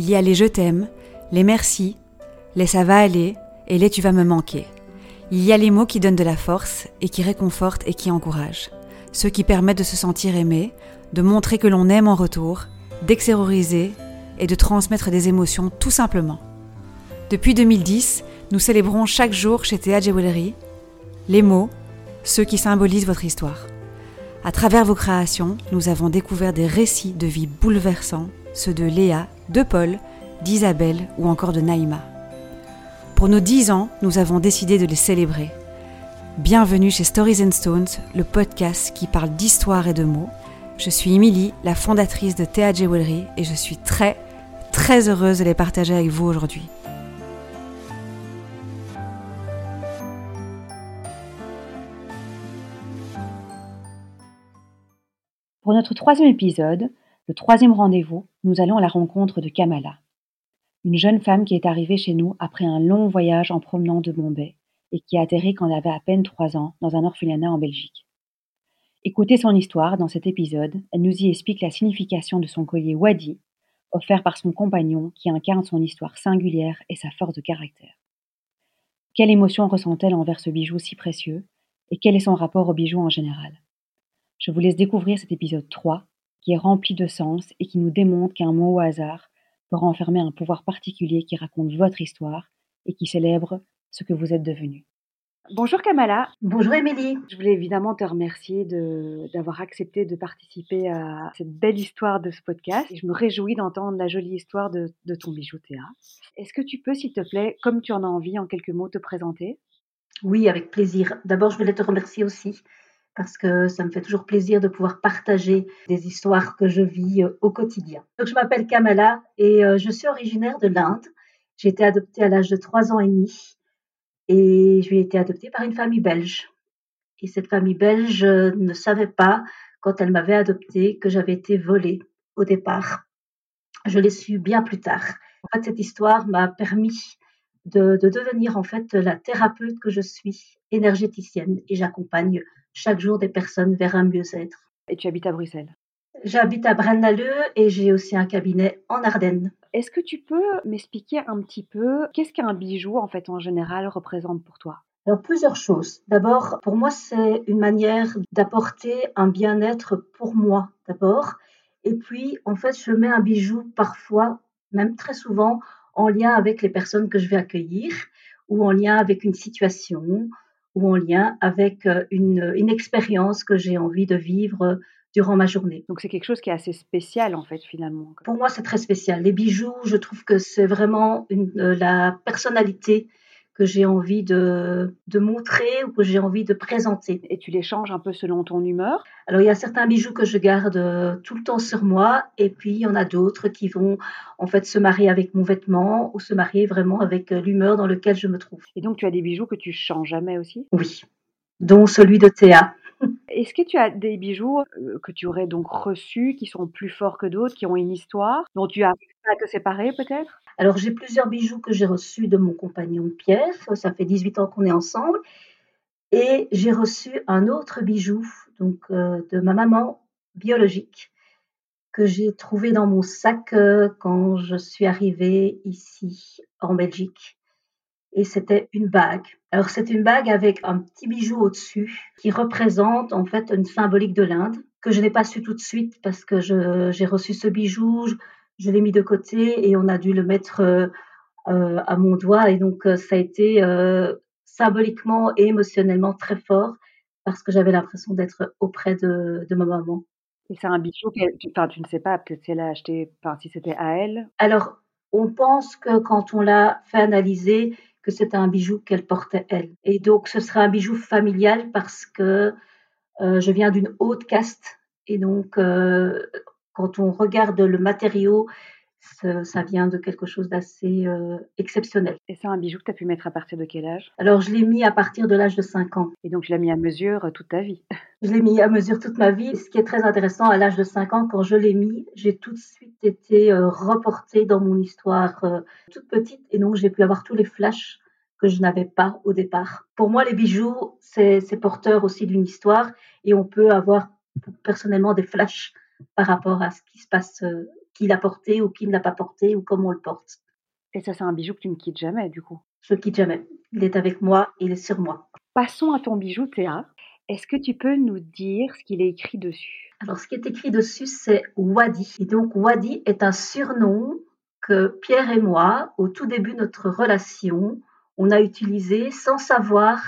Il y a les je t'aime, les merci, les ça va aller et les tu vas me manquer. Il y a les mots qui donnent de la force et qui réconfortent et qui encouragent. Ceux qui permettent de se sentir aimé, de montrer que l'on aime en retour, d'extérioriser et de transmettre des émotions tout simplement. Depuis 2010, nous célébrons chaque jour chez Théa Jewelry les mots, ceux qui symbolisent votre histoire. À travers vos créations, nous avons découvert des récits de vie bouleversants, ceux de Léa, de Paul, d'Isabelle ou encore de Naïma. Pour nos dix ans, nous avons décidé de les célébrer. Bienvenue chez Stories and Stones, le podcast qui parle d'histoire et de mots. Je suis Émilie, la fondatrice de Théa Jewelry et je suis très, très heureuse de les partager avec vous aujourd'hui. Pour notre troisième épisode, le troisième rendez-vous, nous allons à la rencontre de Kamala, une jeune femme qui est arrivée chez nous après un long voyage en promenant de Bombay et qui a atterri quand elle avait à peine trois ans dans un orphelinat en Belgique. Écoutez son histoire dans cet épisode, elle nous y explique la signification de son collier Wadi, offert par son compagnon qui incarne son histoire singulière et sa force de caractère. Quelle émotion ressent-elle envers ce bijou si précieux et quel est son rapport au bijou en général? Je vous laisse découvrir cet épisode 3 qui est rempli de sens et qui nous démontre qu'un mot au hasard peut renfermer un pouvoir particulier qui raconte votre histoire et qui célèbre ce que vous êtes devenu. Bonjour Kamala. Bonjour Émilie. Je voulais évidemment te remercier d'avoir accepté de participer à cette belle histoire de ce podcast. Et je me réjouis d'entendre la jolie histoire de, de ton bijou Théa. Est-ce que tu peux, s'il te plaît, comme tu en as envie, en quelques mots, te présenter? Oui, avec plaisir. D'abord, je voulais te remercier aussi parce que ça me fait toujours plaisir de pouvoir partager des histoires que je vis euh, au quotidien. Donc, je m'appelle Kamala et euh, je suis originaire de l'Inde. J'ai été adoptée à l'âge de 3 ans et demi et je lui ai été adoptée par une famille belge. Et cette famille belge euh, ne savait pas, quand elle m'avait adoptée, que j'avais été volée au départ. Je l'ai su bien plus tard. En fait, cette histoire m'a permis de, devenir en fait la thérapeute que je suis, énergéticienne, et j'accompagne chaque jour des personnes vers un mieux-être. Et tu habites à Bruxelles? J'habite à Braine-l'Alleud et j'ai aussi un cabinet en Ardennes. Est-ce que tu peux m'expliquer un petit peu qu'est-ce qu'un bijou en fait en général représente pour toi? Alors, plusieurs choses. D'abord, pour moi, c'est une manière d'apporter un bien-être pour moi, d'abord. Et puis, en fait, je mets un bijou parfois, même très souvent, en lien avec les personnes que je vais accueillir ou en lien avec une situation ou en lien avec euh, une, une expérience que j'ai envie de vivre euh, durant ma journée. Donc c'est quelque chose qui est assez spécial en fait finalement. Pour moi c'est très spécial. Les bijoux, je trouve que c'est vraiment une, euh, la personnalité que j'ai envie de, de, montrer ou que j'ai envie de présenter. Et tu les changes un peu selon ton humeur? Alors il y a certains bijoux que je garde euh, tout le temps sur moi et puis il y en a d'autres qui vont en fait se marier avec mon vêtement ou se marier vraiment avec euh, l'humeur dans laquelle je me trouve. Et donc tu as des bijoux que tu changes jamais aussi? Oui, dont celui de Théa. Est-ce que tu as des bijoux euh, que tu aurais donc reçus qui sont plus forts que d'autres, qui ont une histoire, dont tu as à te séparer peut-être? Alors, j'ai plusieurs bijoux que j'ai reçus de mon compagnon Pierre. Ça fait 18 ans qu'on est ensemble. Et j'ai reçu un autre bijou donc, euh, de ma maman biologique que j'ai trouvé dans mon sac euh, quand je suis arrivée ici en Belgique. Et c'était une bague. Alors c'est une bague avec un petit bijou au-dessus qui représente en fait une symbolique de l'Inde que je n'ai pas su tout de suite parce que j'ai reçu ce bijou, je l'ai mis de côté et on a dû le mettre euh, euh, à mon doigt. Et donc, euh, ça a été symboliquement et émotionnellement très fort parce que j'avais l'impression d'être auprès de, de, ma maman. Et c'est un bijou que tu, tu ne sais pas peut-être si elle a acheté, enfin, si c'était à elle? Alors, on pense que quand on l'a fait analyser, que c'était un bijou qu'elle portait elle. Et donc, ce sera un bijou familial parce que euh, je viens d'une haute caste. Et donc, euh, quand on regarde le matériau, ça vient de quelque chose d'assez euh, exceptionnel. Et c'est un bijou que tu as pu mettre à partir de quel âge? Alors, je l'ai mis à partir de l'âge de 5 ans. Et donc, tu l'as mis à mesure euh, toute ta vie Je l'ai mis à mesure toute ma vie. Ce qui est très intéressant, à l'âge de 5 ans, quand je l'ai mis, j'ai tout de suite été euh, reportée dans mon histoire euh, toute petite. Et donc, j'ai pu avoir tous les flashs que je n'avais pas au départ. Pour moi, les bijoux, c'est porteur aussi d'une histoire. Et on peut avoir personnellement des flashs par rapport à ce qui se passe qui l'a porté ou qui ne l'a pas porté ou comment on le porte. Et ça, c'est un bijou que tu ne quittes jamais, du coup Je ne quitte jamais. Il est avec moi, il est sur moi. Passons à ton bijou, Théa. Est-ce que tu peux nous dire ce qu'il est écrit dessus? Alors, ce qui est écrit dessus, c'est Wadi. Et donc, Wadi est un surnom que Pierre et moi, au tout début de notre relation, on a utilisé sans savoir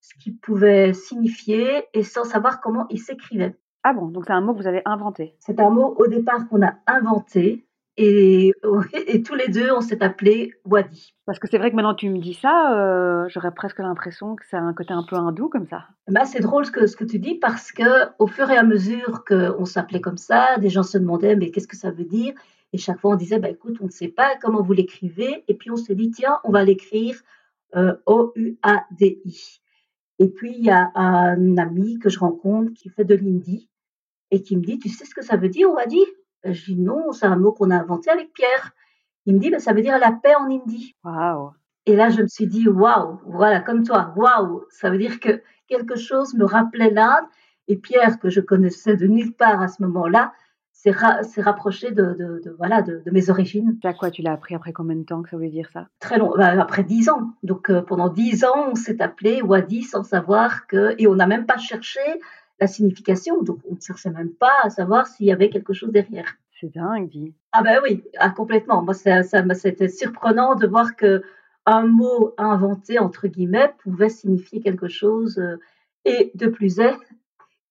ce qu'il pouvait signifier et sans savoir comment il s'écrivait. Ah bon, donc c'est un mot que vous avez inventé C'est un mot au départ qu'on a inventé et, et, tous les deux, on s'est appelé Wadi. Parce que c'est vrai que maintenant tu me dis ça, euh, j'aurais presque l'impression que c'est un côté un peu hindou comme ça. Bah, c'est drôle ce que, ce que tu dis parce que au fur et à mesure qu'on s'appelait comme ça, des gens se demandaient mais qu'est-ce que ça veut dire? Et chaque fois on disait bah écoute, on ne sait pas comment vous l'écrivez. Et puis on s'est dit tiens, on va l'écrire euh, O-U-A-D-I. Et puis il y a un ami que je rencontre qui fait de l'indie et qui me dit tu sais ce que ça veut dire? Wadi je dis non, c'est un mot qu'on a inventé avec Pierre. Il me dit, ben, ça veut dire la paix en hindi. Waouh. Et là, je me suis dit, waouh, voilà, comme toi, waouh. Ça veut dire que quelque chose me rappelait l'Inde. Et Pierre, que je connaissais de nulle part à ce moment-là, s'est rapproché de, voilà, de, mes origines. À quoi tu l'as appris après combien de temps que ça voulait dire ça? Très long, ben, après dix ans. Donc euh, pendant dix ans, on s'est appelé Wadi sans savoir que, et on n'a même pas cherché la signification. Donc, on ne cherchait même pas à savoir s'il y avait quelque chose derrière. C'est dingue, dit. Ah ben oui, ah, complètement. Moi, ça, ça c'était surprenant de voir que un mot inventé entre guillemets pouvait signifier quelque chose euh, et de plus est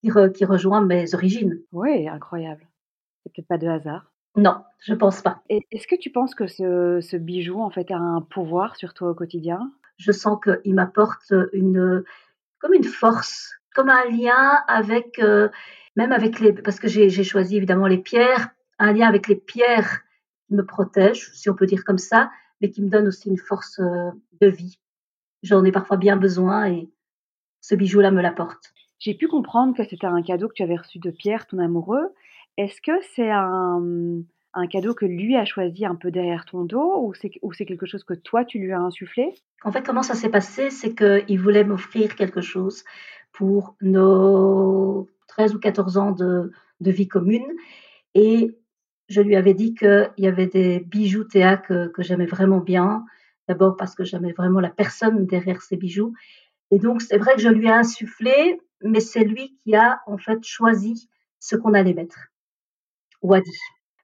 qui, qui, rejoint mes origines. Oui, incroyable. C'est peut-être pas de hasard. Non, je pense pas. Est-ce que tu penses que ce, ce, bijou en fait a un pouvoir sur toi au quotidien? Je sens qu'il m'apporte une comme une force comme un lien avec, euh, même avec les, parce que j'ai choisi évidemment les pierres, un lien avec les pierres qui me protègent, si on peut dire comme ça, mais qui me donne aussi une force euh, de vie. J'en ai parfois bien besoin et ce bijou-là me l'apporte. J'ai pu comprendre que c'était un cadeau que tu avais reçu de Pierre, ton amoureux. Est-ce que c'est un, un cadeau que lui a choisi un peu derrière ton dos ou c'est quelque chose que toi, tu lui as insufflé? En fait, comment ça s'est passé? C'est qu'il voulait m'offrir quelque chose pour nos 13 ou 14 ans de, vie commune. Et je lui avais dit qu'il y avait des bijoux Théa que, j'aimais vraiment bien. D'abord parce que j'aimais vraiment la personne derrière ces bijoux. Et donc, c'est vrai que je lui ai insufflé, mais c'est lui qui a en fait choisi ce qu'on allait mettre. Wadi.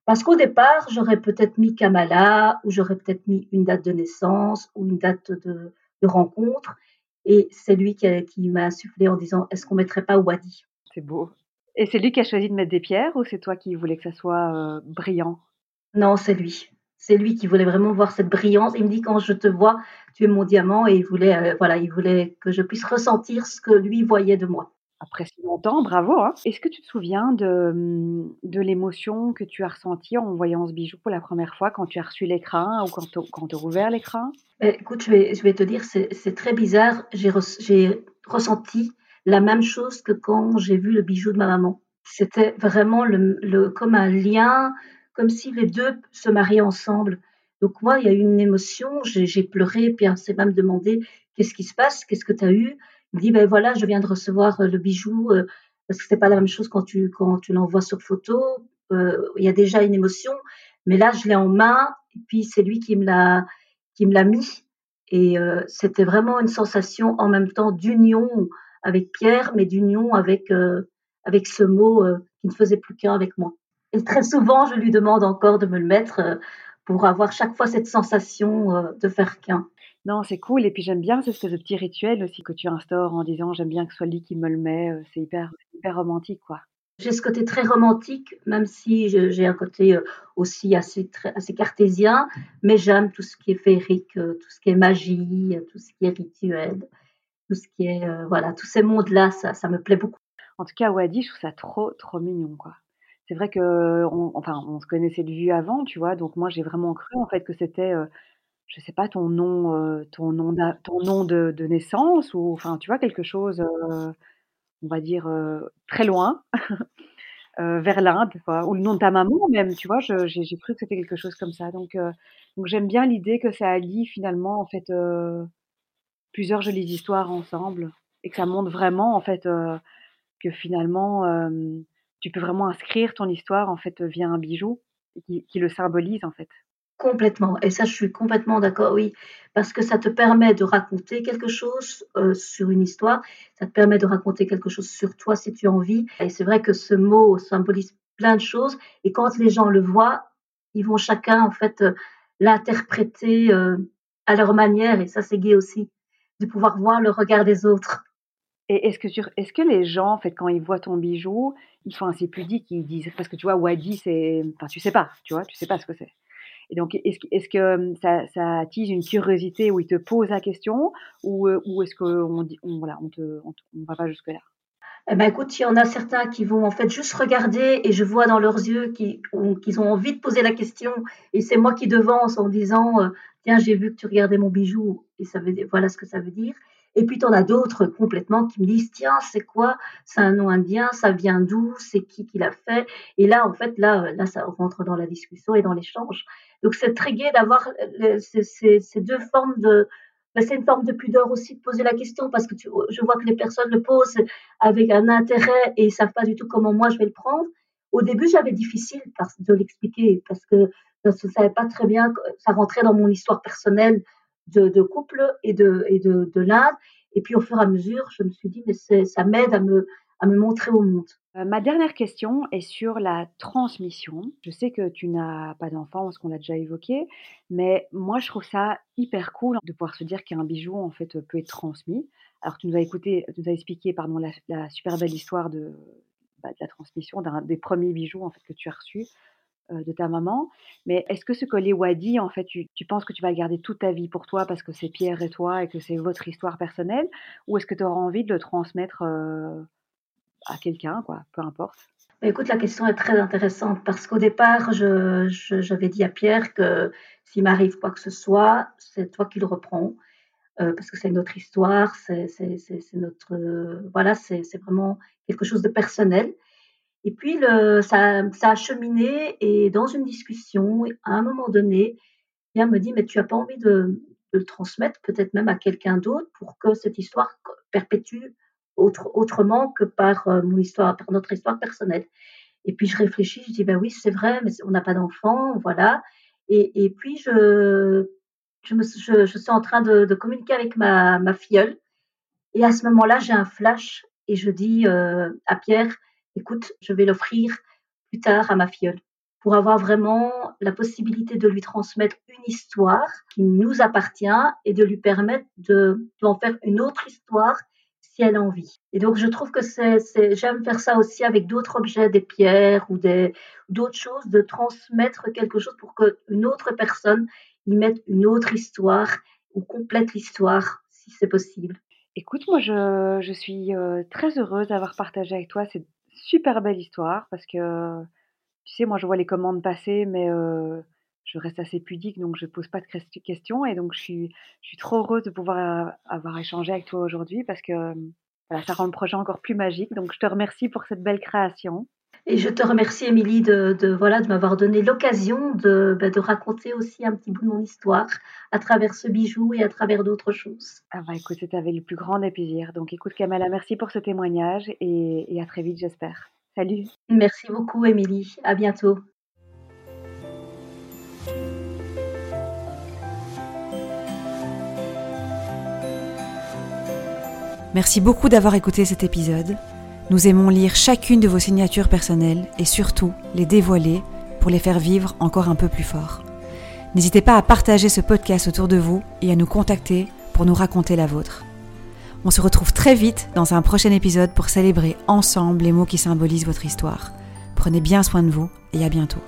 Parce qu'au départ, j'aurais peut-être mis Kamala, ou j'aurais peut-être mis une date de naissance, ou une date de rencontre. Et c'est lui qui, m'a insufflé en disant Est-ce qu'on mettrait pas Wadi? C'est beau. Et c'est lui qui a choisi de mettre des pierres ou c'est toi qui voulais que ça soit euh, brillant? Non, c'est lui. C'est lui qui voulait vraiment voir cette brillance. Il me dit quand je te vois, tu es mon diamant et il voulait, euh, voilà, il voulait que je puisse ressentir ce que lui voyait de moi après si longtemps, bravo. Hein. Est-ce que tu te souviens de, mmh, de l'émotion que tu as ressentie en voyant ce bijou pour la première fois quand tu as reçu l'écran ou quand tu as ouvert l'écran? Eh, Écoute, je vais, je vais te dire, c'est très bizarre. J'ai ressenti la même chose que quand j'ai vu le bijou de ma maman. C'était vraiment le, le, comme un lien, comme si les deux se mariaient ensemble. Donc moi, il y a eu une émotion, j'ai pleuré, puis on s'est même demandé qu'est-ce qui se passe, qu'est-ce que tu as eu? Il dit ben voilà, je viens de recevoir euh, le bijou euh, parce que c'est pas la même chose quand tu quand tu l'envoies sur photo. Euh, il y a déjà une émotion, mais là je l'ai en main et puis c'est lui qui me l'a qui me l'a mis et c'était vraiment une sensation en même temps d'union avec Pierre, mais d'union avec avec ce mot qui ne faisait plus qu'un avec moi. Et très souvent, je lui demande encore de me le mettre pour avoir chaque fois cette sensation de faire qu'un. Non, c'est cool et puis j'aime bien cette espèce de petit rituel aussi que tu instaures en disant: «J'aime bien que ce soit lui qui me le met», c'est hyper hyper romantique, quoi. J'ai ce côté très romantique, même si j'ai un côté, aussi assez assez cartésien, mais j'aime tout ce qui est féerique, tout ce qui est magie, tout ce qui est rituel, tout ce qui est, voilà, tous ces mondes-là, ça ça me plaît beaucoup. En tout cas, Wadi, je trouve ça trop, trop mignon, quoi. C'est vrai qu'on enfin, on se connaissait de vue avant, tu vois? Donc moi, j'ai vraiment cru, en fait, que c'était, je sais pas, ton nom, euh, ton nom, ton nom de, naissance ou enfin, tu vois, quelque chose, euh, on va dire, euh, très loin, vers l'Inde, ou le nom de ta maman même, tu vois, j'ai cru que c'était quelque chose comme ça. Donc, donc j'aime bien l'idée que ça allie finalement, en fait, plusieurs jolies histoires ensemble et que ça montre vraiment, en fait, que finalement, tu peux vraiment inscrire ton histoire, en fait, via un bijou qui, qui le symbolise en fait. Complètement. Et ça, je suis complètement d'accord, oui, parce que ça te permet de raconter quelque chose euh, sur une histoire, ça te permet de raconter quelque chose sur toi si tu as envie. Et c'est vrai que ce mot symbolise plein de choses. Et quand les gens le voient, ils vont chacun, en fait, euh, l'interpréter euh, à leur manière. Et ça, c'est gai aussi, de pouvoir voir le regard des autres. Et est-ce que, est-ce que les gens, en fait, quand ils voient ton bijou, ils font assez pudiques, ils disent, parce que tu vois, Wadi, c'est, enfin, tu sais pas, tu vois, tu sais pas ce que c'est. Et donc, est-ce, est que hum, ça, attise une curiosité où ils te posent la question ou, euh, est-ce qu'on on, voilà, on va pas jusque-là? Eh ben écoute, il y en a certains qui vont en fait juste regarder et je vois dans leurs yeux qu'ils ont envie de poser la question et c'est moi qui devance en disant euh, tiens j'ai vu que tu regardais mon bijou et ça veut voilà ce que ça veut dire. Et puis, tu en as d'autres complètement qui me disent, tiens, c'est quoi? C'est un nom indien, ça vient d'où? C'est qui qui l'a fait? Et là, en fait, là, là, ça rentre dans la discussion et dans l'échange. Donc, c'est très gai d'avoir euh, ces, deux formes de... Ben, c'est une forme de pudeur aussi de poser la question parce que je vois que les personnes le posent avec un intérêt et ils savent pas du tout comment moi je vais le prendre. Au début, j'avais difficile de l'expliquer parce que je ne savais pas très bien, ça rentrait dans mon histoire personnelle de, couple et de, et de, de l'Inde. Et puis au fur et à mesure, je me suis dit, mais ça m'aide à me, à me montrer au monde. Euh, ma dernière question est sur la transmission. Je sais que tu n'as pas d'enfant, ce qu'on a déjà évoqué, mais moi je trouve ça hyper cool de pouvoir se dire qu'un bijou en fait peut être transmis. Alors tu nous as écouté, tu nous as expliqué pardon la, super belle histoire de, bah, de la transmission des premiers bijoux en fait que tu as reçus. Euh, de ta maman. Mais est-ce que ce collier Wadi, en fait, tu, penses que tu vas le garder toute ta vie pour toi parce que c'est Pierre et toi et que c'est votre histoire personnelle? Ou est-ce que tu auras envie de le transmettre euh, à quelqu'un, quoi, peu importe? Bah, Écoute, la question est très intéressante parce qu'au départ, j'avais dit à Pierre que s'il m'arrive quoi que ce soit, c'est toi qui le reprends. Euh, parce que c'est notre histoire, c'est notre voilà, c'est vraiment quelque chose de personnel. Et puis, ça, ça a cheminé et dans une discussion, à un moment donné, il me dit, mais tu n'as pas envie de, le transmettre peut-être même à quelqu'un d'autre pour que cette histoire perpétue autre, autrement que par euh, mon histoire, par notre histoire personnelle. Et puis je réfléchis, je dis ben oui c'est vrai, mais on n'a pas d'enfant, voilà. Et, et, puis je, je, me, je, suis en train de, de communiquer avec ma, ma, filleule. Et à ce moment-là, j'ai un flash et je dis euh, à Pierre, écoute, je vais l'offrir plus tard à ma filleule pour avoir vraiment la possibilité de lui transmettre une histoire qui nous appartient et de lui permettre de d'en faire une autre histoire si elle a envie. Et donc je trouve que c'est, j'aime faire ça aussi avec d'autres objets, des pierres ou des d'autres choses, de transmettre quelque chose pour qu'une autre personne y mette une autre histoire ou complète l'histoire si c'est possible. Écoute, moi je, je suis euh, très heureuse d'avoir partagé avec toi cette super belle histoire parce que, tu sais, moi je vois les commandes passer, mais je reste assez pudique, donc je pose pas de questions. Et donc je suis, je suis trop heureuse de pouvoir avoir échangé avec toi aujourd'hui parce que ça rend le projet encore plus magique. Donc je te remercie pour cette belle création. Et je te remercie, Émilie, de, de, voilà, de m'avoir donné l'occasion de, ben, de, raconter aussi un petit bout de mon histoire à travers ce bijou et à travers d'autres choses. Ah bah écoute, c'était avec le plus grand des plaisirs. Donc écoute, Kamala, merci pour ce témoignage et, et à très vite, j'espère. Salut. Merci beaucoup, Émilie. À bientôt. Merci beaucoup d'avoir écouté cet épisode. Nous aimons lire chacune de vos signatures personnelles et surtout les dévoiler pour les faire vivre encore un peu plus fort. N'hésitez pas à partager ce podcast autour de vous et à nous contacter pour nous raconter la vôtre. On se retrouve très vite dans un prochain épisode pour célébrer ensemble les mots qui symbolisent votre histoire. Prenez bien soin de vous et à bientôt.